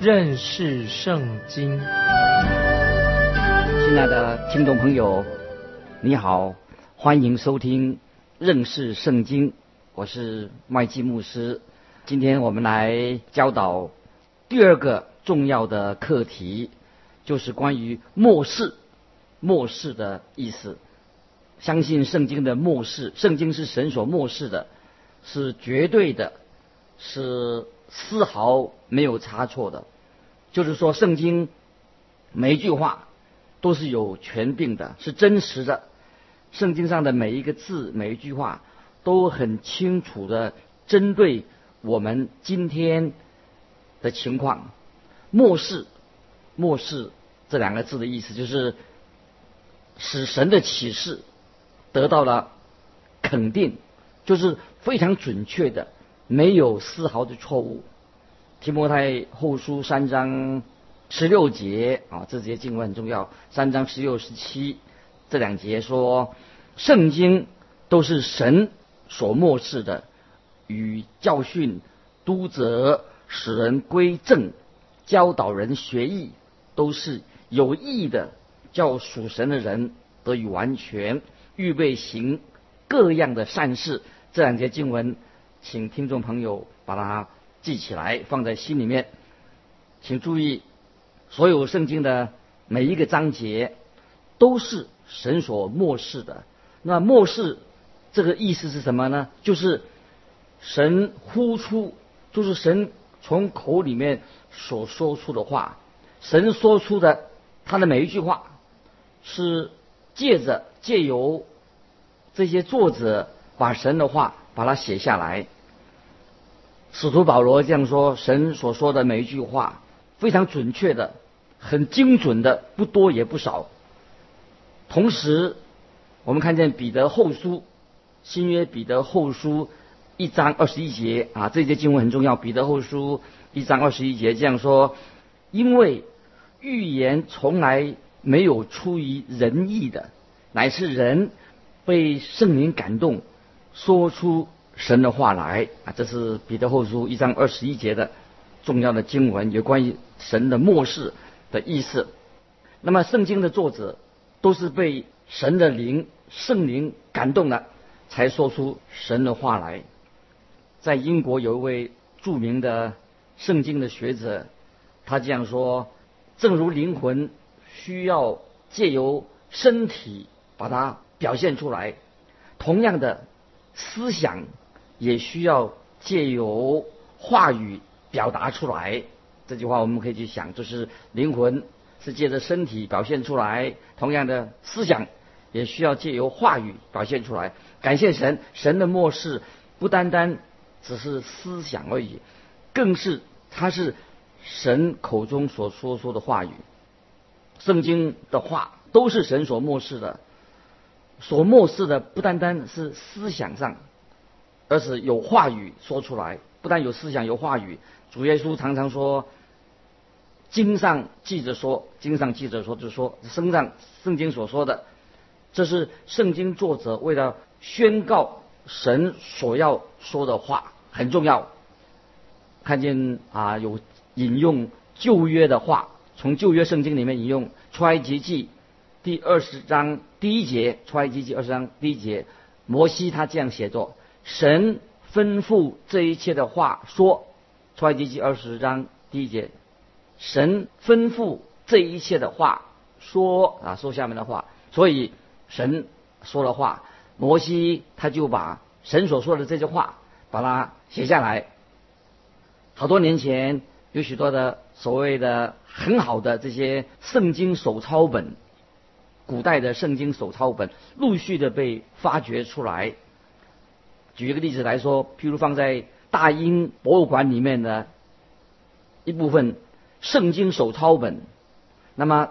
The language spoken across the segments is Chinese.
认识圣经。亲爱的听众朋友，你好，欢迎收听认识圣经。我是麦基牧师。今天我们来教导第二个重要的课题，就是关于末世。末世的意思，相信圣经的末世，圣经是神所末世的，是绝对的，是丝毫没有差错的。就是说，圣经每一句话都是有权柄的，是真实的。圣经上的每一个字、每一句话都很清楚的针对我们今天的情况。末世，末世这两个字的意思就是。使神的启示得到了肯定，就是非常准确的，没有丝毫的错误。提摩太后书三章十六节啊，这节经文很重要。三章十六、十七这两节说，圣经都是神所漠视的，与教训、督责、使人归正、教导人学艺，都是有益的。叫属神的人得以完全预备行各样的善事。这两节经文，请听众朋友把它记起来，放在心里面。请注意，所有圣经的每一个章节都是神所漠视的。那漠视这个意思是什么呢？就是神呼出，就是神从口里面所说出的话，神说出的他的每一句话。是借着借由这些作者把神的话把它写下来。使徒保罗这样说：神所说的每一句话非常准确的，很精准的，不多也不少。同时，我们看见彼得后书新约彼得后书一章二十一节啊，这节经文很重要。彼得后书一章二十一节这样说：因为预言从来。没有出于仁义的，乃是人被圣灵感动，说出神的话来啊！这是彼得后书一章二十一节的重要的经文，有关于神的末世的意思。那么圣经的作者都是被神的灵、圣灵感动了，才说出神的话来。在英国有一位著名的圣经的学者，他这样说：正如灵魂。需要借由身体把它表现出来，同样的思想也需要借由话语表达出来。这句话我们可以去想，就是灵魂是借着身体表现出来，同样的思想也需要借由话语表现出来。感谢神，神的漠视不单单只是思想而已，更是它是神口中所说说的话语。圣经的话都是神所漠视的，所漠视的不单单是思想上，而是有话语说出来。不但有思想，有话语。主耶稣常常说：“经上记着说，经上记着说，就说，圣上圣经所说的，这是圣经作者为了宣告神所要说的话，很重要。看见啊，有引用旧约的话。”从旧约圣经里面引用出埃及记第二十章第一节，出埃及记二十章第一节，摩西他这样写作：神吩咐这一切的话说，出埃及记二十章第一节，神吩咐这一切的话说啊，说下面的话，所以神说了话，摩西他就把神所说的这些话把它写下来。好多年前有许多的所谓的。很好的这些圣经手抄本，古代的圣经手抄本陆续的被发掘出来。举一个例子来说，譬如放在大英博物馆里面的一部分圣经手抄本，那么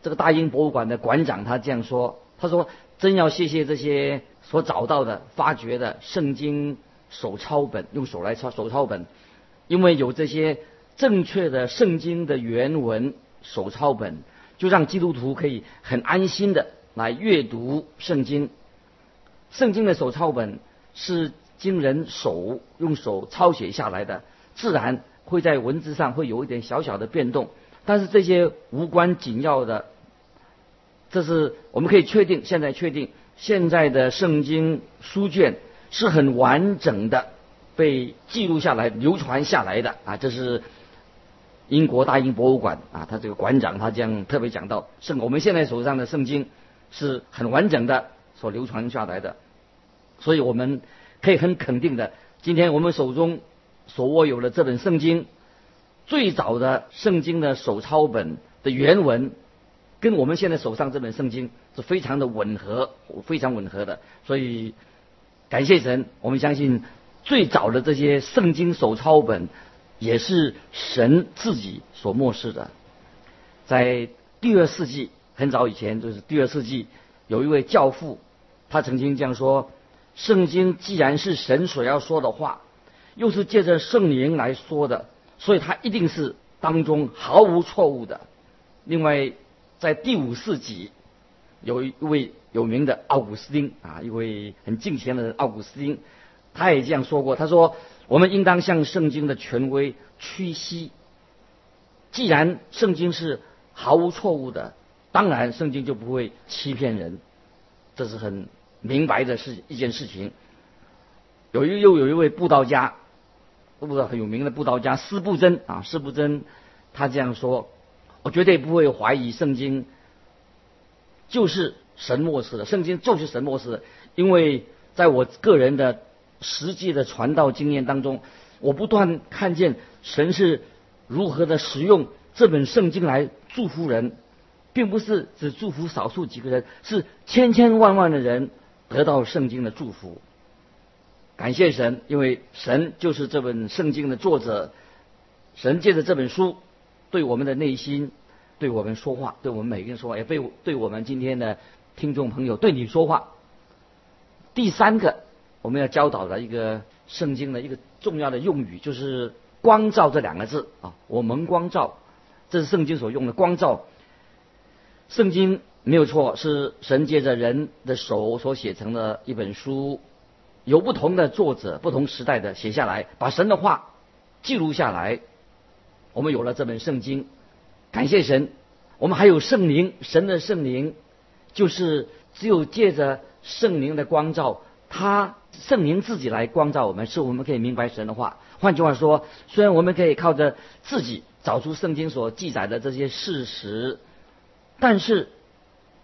这个大英博物馆的馆长他这样说：“他说，真要谢谢这些所找到的、发掘的圣经手抄本，用手来抄手抄本，因为有这些。”正确的圣经的原文手抄本，就让基督徒可以很安心的来阅读圣经。圣经的手抄本是经人手用手抄写下来的，自然会在文字上会有一点小小的变动，但是这些无关紧要的，这是我们可以确定，现在确定现在的圣经书卷是很完整的被记录下来、流传下来的啊，这是英国大英博物馆啊，他这个馆长他将特别讲到，圣我们现在手上的圣经是很完整的所流传下来的，所以我们可以很肯定的，今天我们手中。所握有的这本圣经，最早的圣经的手抄本的原文，跟我们现在手上这本圣经是非常的吻合，非常吻合的。所以感谢神，我们相信最早的这些圣经手抄本也是神自己所漠视的。在第二世纪很早以前，就是第二世纪，有一位教父，他曾经这样说：圣经既然是神所要说的话。又是借着圣灵来说的，所以他一定是当中毫无错误的。另外，在第五世纪，有一位有名的奥古斯丁啊，一位很敬虔的人奥古斯丁，他也这样说过。他说：“我们应当向圣经的权威屈膝。既然圣经是毫无错误的，当然圣经就不会欺骗人，这是很明白的事一件事情。有一又有一位布道家。”不知道很有名的布道家施布真啊，施布真他这样说：“我绝对不会怀疑圣经就是神默示的，圣经就是神默示的，因为在我个人的实际的传道经验当中，我不断看见神是如何的使用这本圣经来祝福人，并不是只祝福少数几个人，是千千万万的人得到圣经的祝福。”感谢神，因为神就是这本圣经的作者。神借着这本书，对我们的内心，对我们说话，对我们每个人说话，也对对我们今天的听众朋友对你说话。第三个，我们要教导的一个圣经的一个重要的用语，就是“光照”这两个字啊。我蒙光照，这是圣经所用的“光照”。圣经没有错，是神借着人的手所写成的一本书。有不同的作者，不同时代的写下来，把神的话记录下来。我们有了这本圣经，感谢神。我们还有圣灵，神的圣灵就是只有借着圣灵的光照，他圣灵自己来光照我们，是我们可以明白神的话。换句话说，虽然我们可以靠着自己找出圣经所记载的这些事实，但是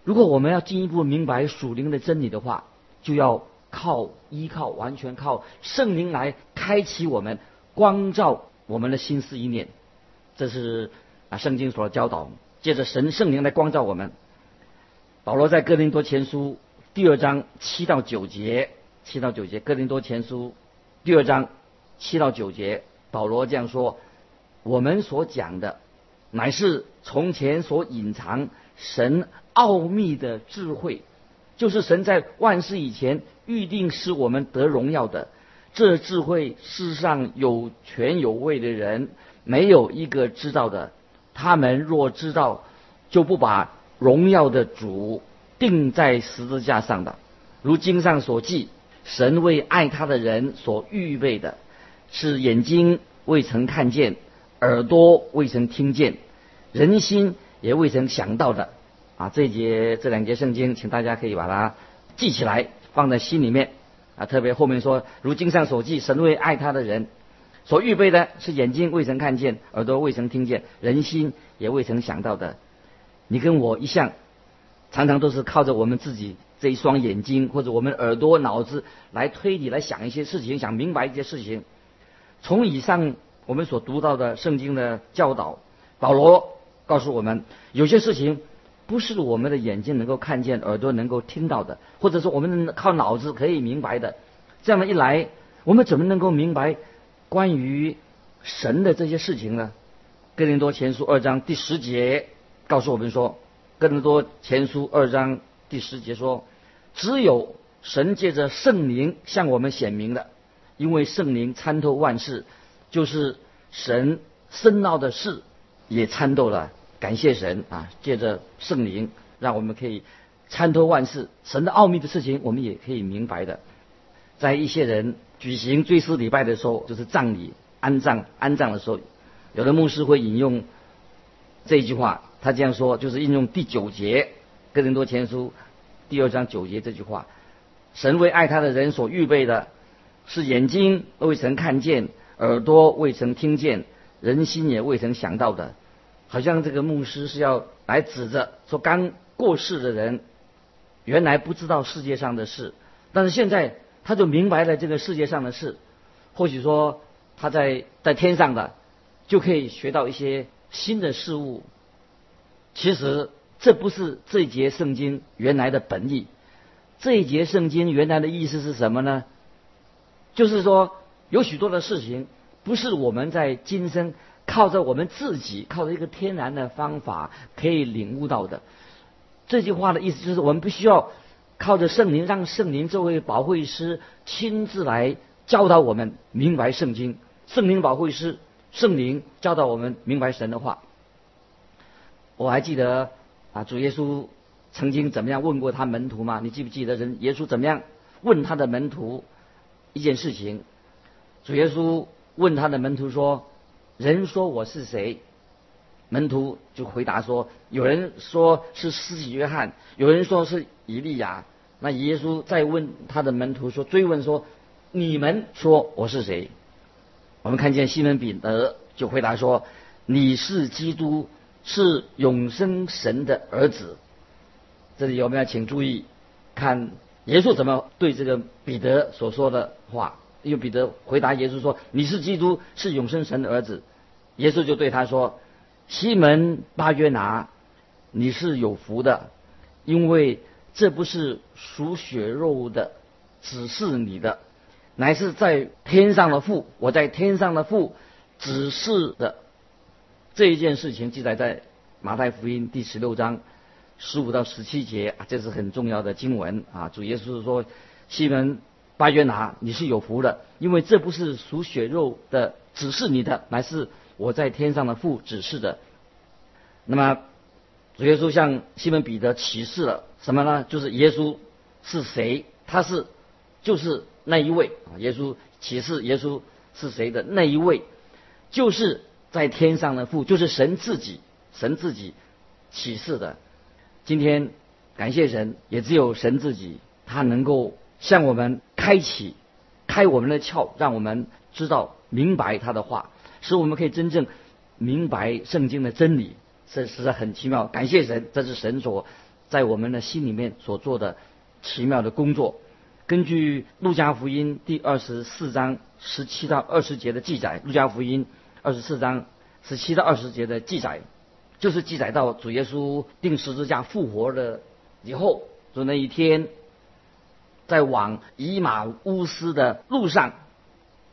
如果我们要进一步明白属灵的真理的话，就要。靠依靠，完全靠圣灵来开启我们，光照我们的心思意念。这是啊，圣经所教导。借着神圣灵来光照我们。保罗在哥林多前书第二章七到九节，七到九节，哥林多前书第二章七到九节，保罗这样说：我们所讲的，乃是从前所隐藏神奥秘的智慧。就是神在万事以前预定使我们得荣耀的，这智慧世上有权有位的人没有一个知道的。他们若知道，就不把荣耀的主钉在十字架上的。如经上所记，神为爱他的人所预备的，是眼睛未曾看见，耳朵未曾听见，人心也未曾想到的。啊，这节这两节圣经，请大家可以把它记起来，放在心里面。啊，特别后面说，如经上所记，神为爱他的人所预备的，是眼睛未曾看见，耳朵未曾听见，人心也未曾想到的。你跟我一向，常常都是靠着我们自己这一双眼睛，或者我们耳朵、脑子来推理、来想一些事情，想明白一些事情。从以上我们所读到的圣经的教导，保罗告诉我们，有些事情。不是我们的眼睛能够看见、耳朵能够听到的，或者说我们靠脑子可以明白的。这样一来，我们怎么能够明白关于神的这些事情呢？哥林多前书二章第十节告诉我们说：哥林多前书二章第十节说，只有神借着圣灵向我们显明的，因为圣灵参透万事，就是神深奥的事也参透了。感谢神啊！借着圣灵，让我们可以参透万事，神的奥秘的事情，我们也可以明白的。在一些人举行追思礼拜的时候，就是葬礼安葬安葬的时候，有的牧师会引用这一句话，他这样说，就是应用第九节《哥林多前书》第二章九节这句话：“神为爱他的人所预备的，是眼睛未曾看见，耳朵未曾听见，人心也未曾想到的。”好像这个牧师是要来指着说，刚过世的人原来不知道世界上的事，但是现在他就明白了这个世界上的事。或许说他在在天上的就可以学到一些新的事物。其实这不是这一节圣经原来的本意。这一节圣经原来的意思是什么呢？就是说有许多的事情不是我们在今生。靠着我们自己，靠着一个天然的方法可以领悟到的。这句话的意思就是，我们必须要靠着圣灵，让圣灵这位保惠师亲自来教导我们明白圣经。圣灵保惠师，圣灵教导我们明白神的话。我还记得啊，主耶稣曾经怎么样问过他门徒吗？你记不记得人耶稣怎么样问他的门徒一件事情？主耶稣问他的门徒说。人说我是谁？门徒就回答说：有人说是施洗约翰，有人说是以利亚。那耶稣再问他的门徒说：追问说，你们说我是谁？我们看见西门彼得就回答说：你是基督，是永生神的儿子。这里有没有请注意看耶稣怎么对这个彼得所说的话？因为彼得回答耶稣说：你是基督，是永生神的儿子。耶稣就对他说：“西门巴约拿，你是有福的，因为这不是属血肉的指示你的，乃是在天上的父。我在天上的父指示的这一件事情，记载在马太福音第十六章十五到十七节，这是很重要的经文啊。主耶稣说：西门巴约拿，你是有福的，因为这不是属血肉的指示你的，乃是。”我在天上的父指示的，那么主耶稣向西门彼得启示了什么呢？就是耶稣是谁？他是就是那一位啊！耶稣启示耶稣是谁的那一位，就是在天上的父，就是神自己，神自己启示的。今天感谢神，也只有神自己，他能够向我们开启、开我们的窍，让我们知道明白他的话。使我们可以真正明白圣经的真理，这实在很奇妙。感谢神，这是神所在我们的心里面所做的奇妙的工作。根据路加福音第二十四章十七到二十节的记载，路加福音二十四章十七到二十节的记载，就是记载到主耶稣定十字架复活了以后，就那一天，在往以马乌斯的路上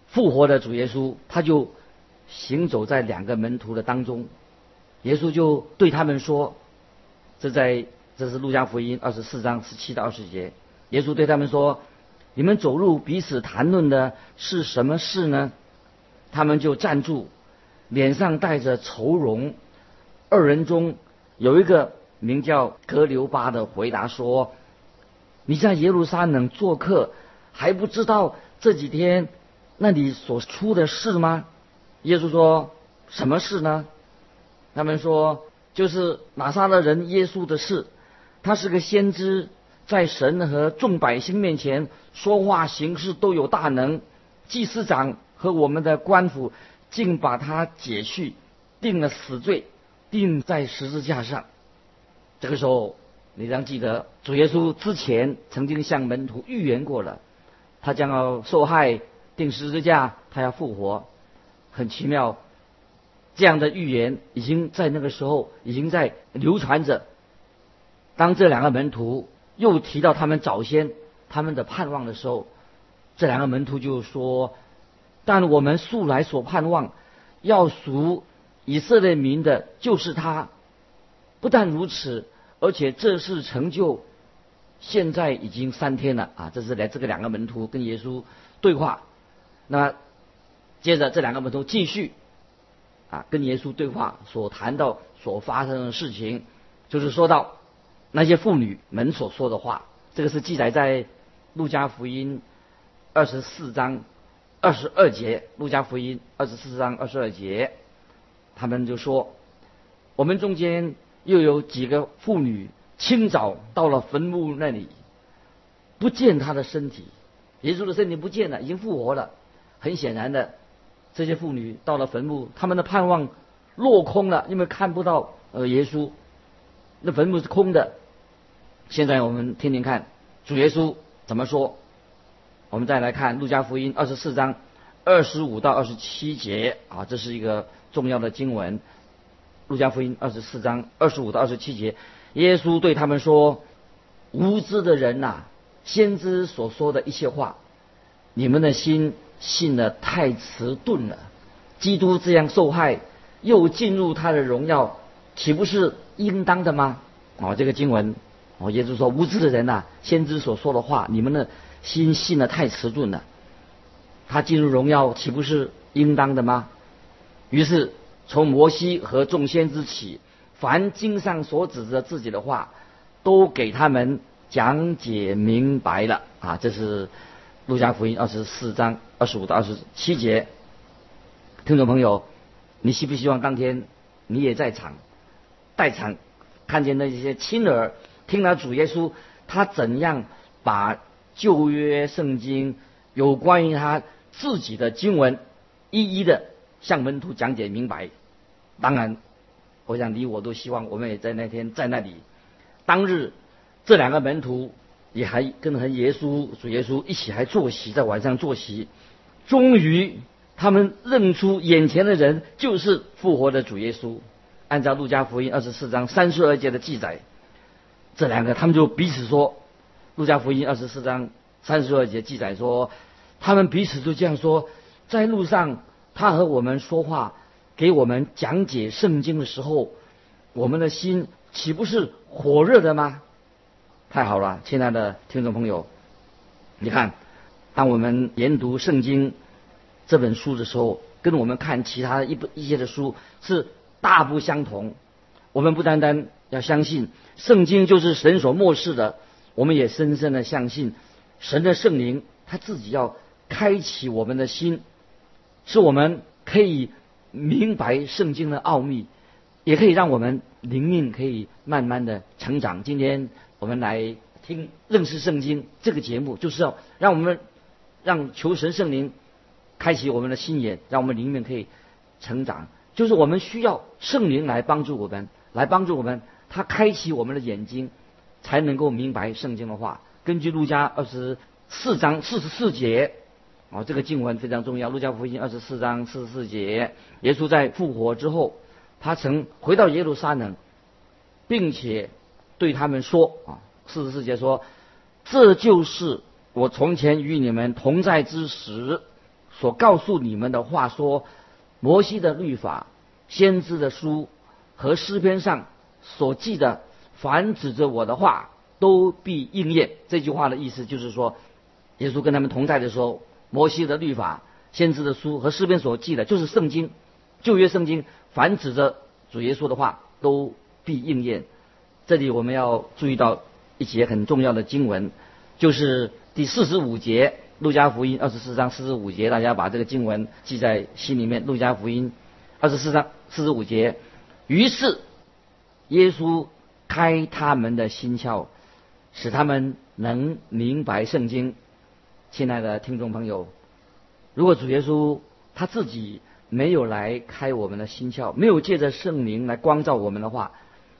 复活的主耶稣，他就。行走在两个门徒的当中，耶稣就对他们说：“这在这是路加福音二十四章十七到二十节。”耶稣对他们说：“你们走路彼此谈论的是什么事呢？”他们就站住，脸上带着愁容。二人中有一个名叫格留巴的回答说：“你在耶路撒冷做客，还不知道这几天那里所出的事吗？”耶稣说：“什么事呢？”他们说：“就是玛撒勒人耶稣的事。他是个先知，在神和众百姓面前说话行事都有大能。祭司长和我们的官府竟把他解去，定了死罪，钉在十字架上。这个时候，你将记得主耶稣之前曾经向门徒预言过了，他将要受害，钉十字架，他要复活。”很奇妙，这样的预言已经在那个时候已经在流传着。当这两个门徒又提到他们早先他们的盼望的时候，这两个门徒就说：“但我们素来所盼望要赎以色列民的，就是他。不但如此，而且这是成就，现在已经三天了啊！这是来这个两个门徒跟耶稣对话，那。”接着，这两个门徒继续啊跟耶稣对话，所谈到所发生的事情，就是说到那些妇女们所说的话。这个是记载在路加福音二十四章二十二节。路加福音二十四章二十二节，他们就说：“我们中间又有几个妇女，清早到了坟墓那里，不见他的身体，耶稣的身体不见了，已经复活了。很显然的，这些妇女到了坟墓，他们的盼望落空了，因为看不到呃耶稣，那坟墓是空的。现在我们听听看，主耶稣怎么说？我们再来看路加福音二十四章二十五到二十七节啊，这是一个重要的经文。路加福音二十四章二十五到二十七节，耶稣对他们说：“无知的人呐，先知所说的一切话，你们的心信的太迟钝了。基督这样受害，又进入他的荣耀，岂不是应当的吗？”啊，这个经文，哦，耶稣说：“无知的人呐，先知所说的话，你们的心信的太迟钝了。他进入荣耀，岂不是应当的吗？”于是。从摩西和众先知起，凡经上所指着自己的话，都给他们讲解明白了啊！这是路加福音二十四章二十五到二十七节。听众朋友，你希不希望当天你也在场，在场看见那些亲耳听了主耶稣他怎样把旧约圣经有关于他自己的经文一一的向门徒讲解明白？当然，我想你我都希望我们也在那天在那里。当日，这两个门徒也还跟和耶稣主耶稣一起还坐席，在晚上坐席。终于，他们认出眼前的人就是复活的主耶稣。按照路加福音二十四章三十二节的记载，这两个他们就彼此说：路加福音二十四章三十二节记载说，他们彼此就这样说：在路上，他和我们说话。给我们讲解圣经的时候，我们的心岂不是火热的吗？太好了，亲爱的听众朋友，你看，当我们研读圣经这本书的时候，跟我们看其他一一些的书是大不相同。我们不单单要相信圣经就是神所漠视的，我们也深深的相信神的圣灵他自己要开启我们的心，使我们可以。明白圣经的奥秘，也可以让我们灵命可以慢慢的成长。今天我们来听认识圣经这个节目，就是要让我们让求神圣灵开启我们的心眼，让我们灵命可以成长。就是我们需要圣灵来帮助我们，来帮助我们，他开启我们的眼睛，才能够明白圣经的话。根据路加二十四章四十四节。啊，这个经文非常重要。路加福音二十四章四十四节，耶稣在复活之后，他曾回到耶路撒冷，并且对他们说：“啊，四十四节说，这就是我从前与你们同在之时所告诉你们的话。说摩西的律法、先知的书和诗篇上所记的，凡指着我的话，都必应验。”这句话的意思就是说，耶稣跟他们同在的时候。摩西的律法、先知的书和诗篇所记的，就是圣经，旧约圣经，凡指着主耶稣的话，都必应验。这里我们要注意到一节很重要的经文，就是第四十五节，路加福音二十四章四十五节，大家把这个经文记在心里面。路加福音二十四章四十五节，于是耶稣开他们的心窍，使他们能明白圣经。亲爱的听众朋友，如果主耶稣他自己没有来开我们的心窍，没有借着圣灵来光照我们的话，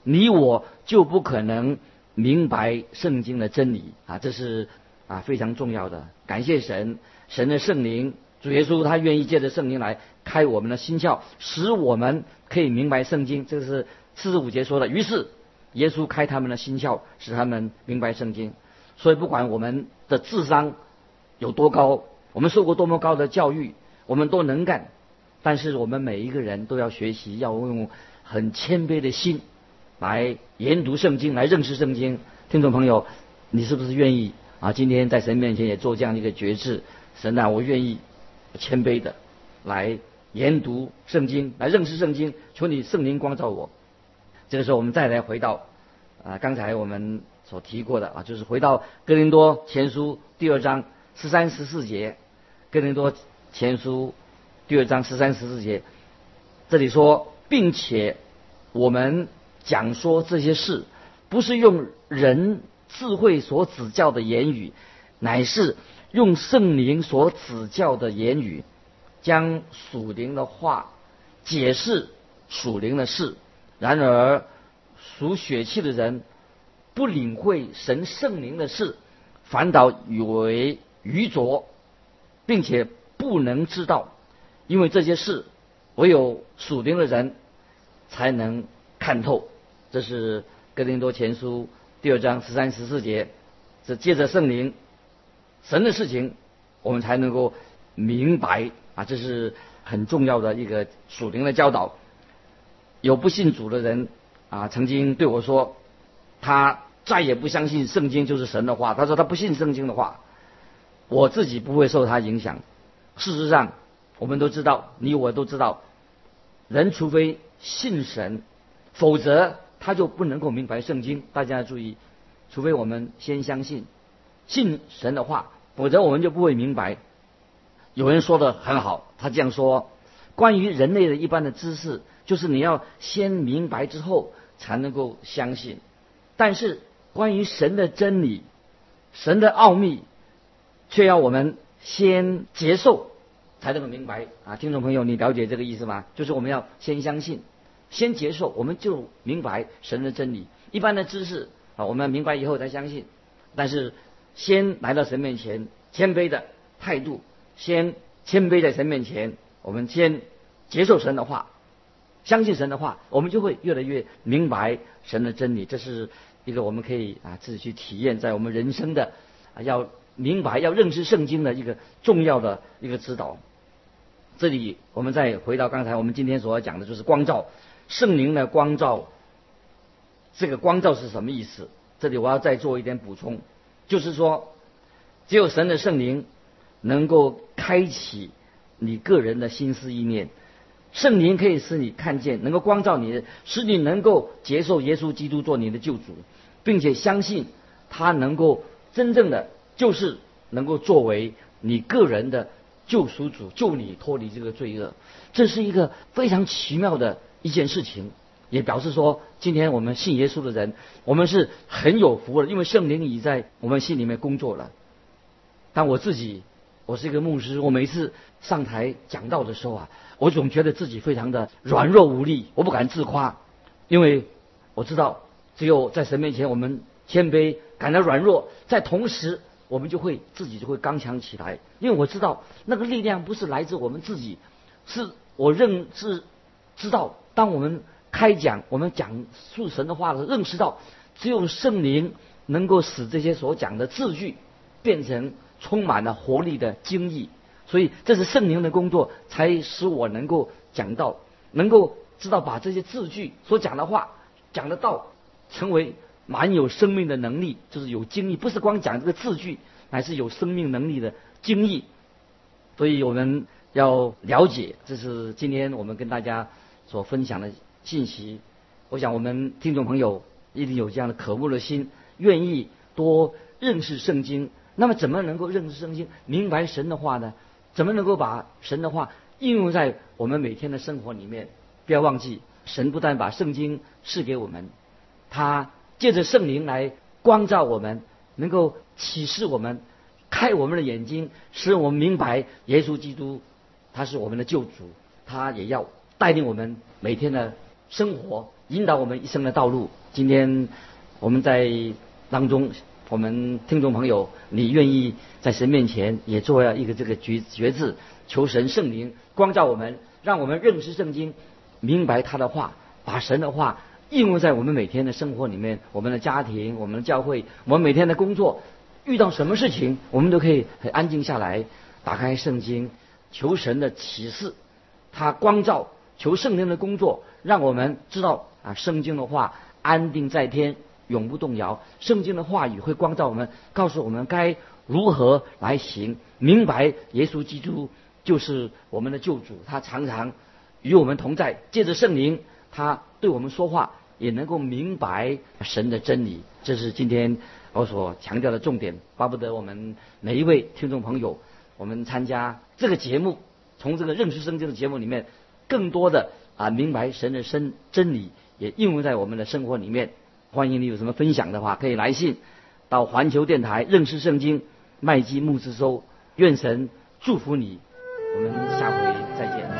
你我就不可能明白圣经的真理啊！这是啊非常重要的。感谢神，神的圣灵，主耶稣他愿意借着圣灵来开我们的心窍，使我们可以明白圣经。这是四十五节说的。于是耶稣开他们的心窍，使他们明白圣经。所以不管我们的智商。有多高？我们受过多么高的教育？我们多能干？但是我们每一个人都要学习，要用很谦卑的心来研读圣经，来认识圣经。听众朋友，你是不是愿意啊？今天在神面前也做这样的一个决志？神啊，我愿意谦卑的来研读圣经，来认识圣经。求你圣灵光照我。这个时候，我们再来回到啊，刚才我们所提过的啊，就是回到哥林多前书第二章。十三十四节，哥林多前书第二章十三十四节，这里说并且我们讲说这些事，不是用人智慧所指教的言语，乃是用圣灵所指教的言语，将属灵的话解释属灵的事。然而，属血气的人不领会神圣灵的事，反倒以为愚拙，并且不能知道，因为这些事唯有属灵的人才能看透。这是哥林多前书第二章十三十四节，是借着圣灵神的事情，我们才能够明白啊，这是很重要的一个属灵的教导。有不信主的人啊，曾经对我说，他再也不相信圣经就是神的话。他说他不信圣经的话，我自己不会受他影响。事实上，我们都知道，你我都知道，人除非信神，否则他就不能够明白圣经。大家要注意，除非我们先相信信神的话，否则我们就不会明白。有人说的很好，他这样说：关于人类的一般的知识。就是你要先明白之后才能够相信，但是关于神的真理、神的奥秘，却要我们先接受才能够明白啊！听众朋友，你了解这个意思吗？就是我们要先相信，先接受，我们就明白神的真理。一般的知识啊，我们明白以后才相信，但是先来到神面前，谦卑的态度，先谦卑在神面前，我们先接受神的话。相信神的话，我们就会越来越明白神的真理。这是一个我们可以啊自己去体验，在我们人生的啊要明白、要认识圣经的一个重要的一个指导。这里我们再回到刚才我们今天所要讲的，就是光照圣灵的光照。这个光照是什么意思？这里我要再做一点补充，就是说，只有神的圣灵能够开启你个人的心思意念。圣灵可以使你看见，能够光照你，使你能够接受耶稣基督做你的救主，并且相信他能够真正的就是能够作为你个人的救赎主，救你脱离这个罪恶。这是一个非常奇妙的一件事情，也表示说，今天我们信耶稣的人，我们是很有福的，因为圣灵已在我们心里面工作了。但我自己，我是一个牧师，我每次上台讲道的时候啊。我总觉得自己非常的软弱无力，我不敢自夸，因为我知道，只有在神面前我们谦卑，感到软弱，在同时我们就会自己就会刚强起来。因为我知道那个力量不是来自我们自己，是我认知知道，当我们开讲，我们讲述神的话的时候，认识到只有圣灵能够使这些所讲的字句变成充满了活力的精益。所以这是圣灵的工作，才使我能够讲到，能够知道把这些字句所讲的话讲得到，成为蛮有生命的能力，就是有精益，不是光讲这个字句，乃是有生命能力的精益。所以我们要了解，这是今天我们跟大家所分享的信息。我想我们听众朋友一定有这样的渴慕的心，愿意多认识圣经。那么怎么能够认识圣经，明白神的话呢？怎么能够把神的话应用在我们每天的生活里面？不要忘记，神不但把圣经赐给我们，他借着圣灵来光照我们，能够启示我们，开我们的眼睛，使我们明白耶稣基督他是我们的救主，他也要带领我们每天的生活，引导我们一生的道路。今天我们在当中。我们听众朋友，你愿意在神面前也做一个这个决决志，求神圣灵光照我们，让我们认识圣经，明白他的话，把神的话应用在我们每天的生活里面，我们的家庭、我们的教会、我们每天的工作，遇到什么事情，我们都可以很安静下来，打开圣经，求神的启示，他光照，求圣灵的工作，让我们知道啊，圣经的话安定在天。永不动摇，圣经的话语会光照我们，告诉我们该如何来行。明白耶稣基督就是我们的救主，他常常与我们同在。借着圣灵，他对我们说话，也能够明白神的真理。这是今天我所强调的重点。巴不得我们每一位听众朋友，我们参加这个节目，从这个认识圣经的节目里面，更多的。啊明白神的真真理，也应用在我们的生活里面。欢迎你有什么分享的话，可以来信到环球电台认识圣经麦基牧师收。愿神祝福你，我们下回再见。